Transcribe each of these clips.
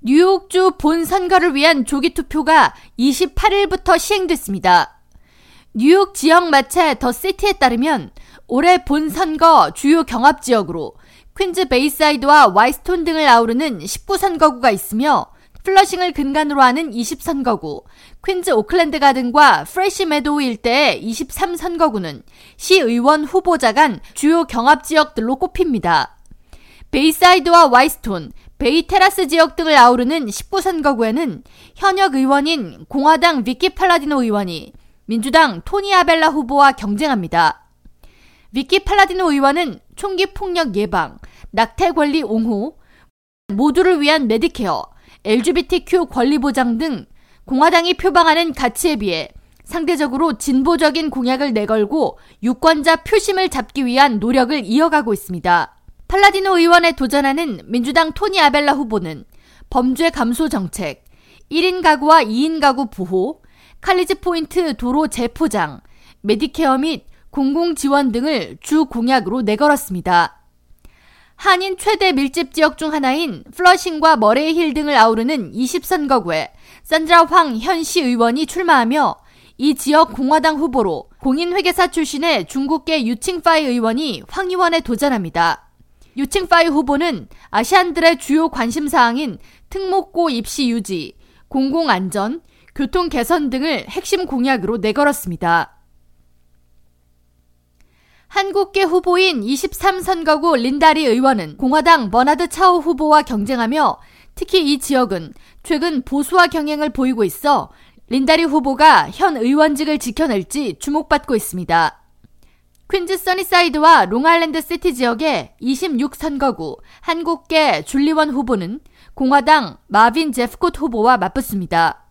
뉴욕주 본 선거를 위한 조기 투표가 28일부터 시행됐습니다. 뉴욕 지역 매체 더 시티에 따르면 올해 본 선거 주요 경합 지역으로 퀸즈 베이사이드와 화이트스톤 등을 아우르는 19선거구가 있으며 플러싱을 근간으로 하는 20선거구, 퀸즈 오클랜드 가든과 프레시 메도우 일대의 23선거구는 시의원 후보자 간 주요 경합 지역들로 꼽힙니다. 베이사이드와 화이트스톤, 베이테라스 지역 등을 아우르는 19선거구에는 현역 의원인 공화당 비키 팔라디노 의원이 민주당 토니 아벨라 후보와 경쟁합니다. 비키 팔라디노 의원은 총기 폭력 예방, 낙태 권리 옹호, 모두를 위한 메디케어, LGBTQ 권리 보장 등 공화당이 표방하는 가치에 비해 상대적으로 진보적인 공약을 내걸고 유권자 표심을 잡기 위한 노력을 이어가고 있습니다. 팔라디노 의원에 도전하는 민주당 토니 아벨라 후보는 범죄 감소 정책, 1인 가구와 2인 가구 보호, 칼리지 포인트 도로 재포장, 메디케어 및 공공 지원 등을 주 공약으로 내걸었습니다. 한인 최대 밀집 지역 중 하나인 플러싱과 머레이 힐 등을 아우르는 20선거구에 산드라 황 현 시 의원이 출마하며 이 지역 공화당 후보로 공인회계사 출신의 중국계 유칭파이 의원이 황 의원에 도전합니다. 유칭파이 후보는 아시안들의 주요 관심사항인 특목고 입시 유지, 공공안전, 교통 개선 등을 핵심 공약으로 내걸었습니다. 한국계 후보인 23선거구 린다리 의원은 공화당 버나드 차오 후보와 경쟁하며 특히 이 지역은 최근 보수화 경향을 보이고 있어 린다리 후보가 현 의원직을 지켜낼지 주목받고 있습니다. 퀸즈 써니사이드와 롱아일랜드 시티 지역의 26선거구 한국계 줄리원 후보는 공화당 마빈 제프콧 후보와 맞붙습니다.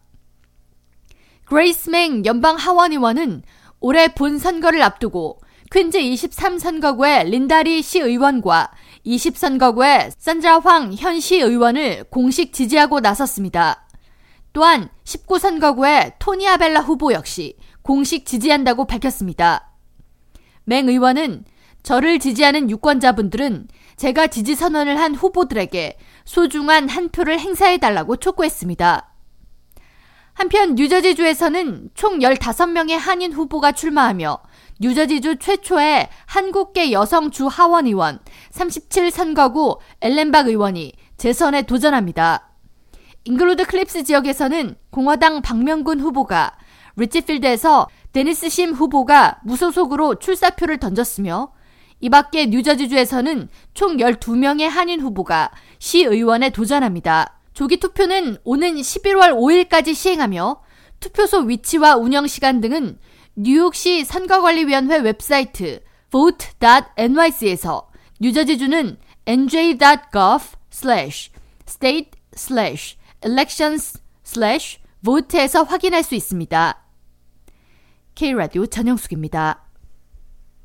그레이스 맹 연방 하원 의원은 올해 본 선거를 앞두고 퀸즈 23선거구의 린다리 시 의원과 20선거구의 산드라 황 현 시 의원을 공식 지지하고 나섰습니다. 또한 19선거구의 토니 아벨라 후보 역시 공식 지지한다고 밝혔습니다. 맹 의원은 저를 지지하는 유권자분들은 제가 지지 선언을 한 후보들에게 소중한 한 표를 행사해달라고 촉구했습니다. 한편 뉴저지주에서는 총 15명의 한인 후보가 출마하며 뉴저지주 최초의 한국계 여성 주 하원 의원 37선거구 엘렌박 의원이 재선에 도전합니다. 잉글우드 클립스 지역에서는 공화당 박명근 후보가 리지필드에서 데니스 심 후보가 무소속으로 출사표를 던졌으며 이 밖에 뉴저지주에서는 총 12명의 한인 후보가 시의원에 도전합니다. 조기 투표는 오는 11월 5일까지 시행하며 투표소 위치와 운영 시간 등은 뉴욕시 선거관리위원회 웹사이트 vote.nyc에서 뉴저지주는 nj.gov state elections vote에서 확인할 수 있습니다. K라디오 전영숙입니다.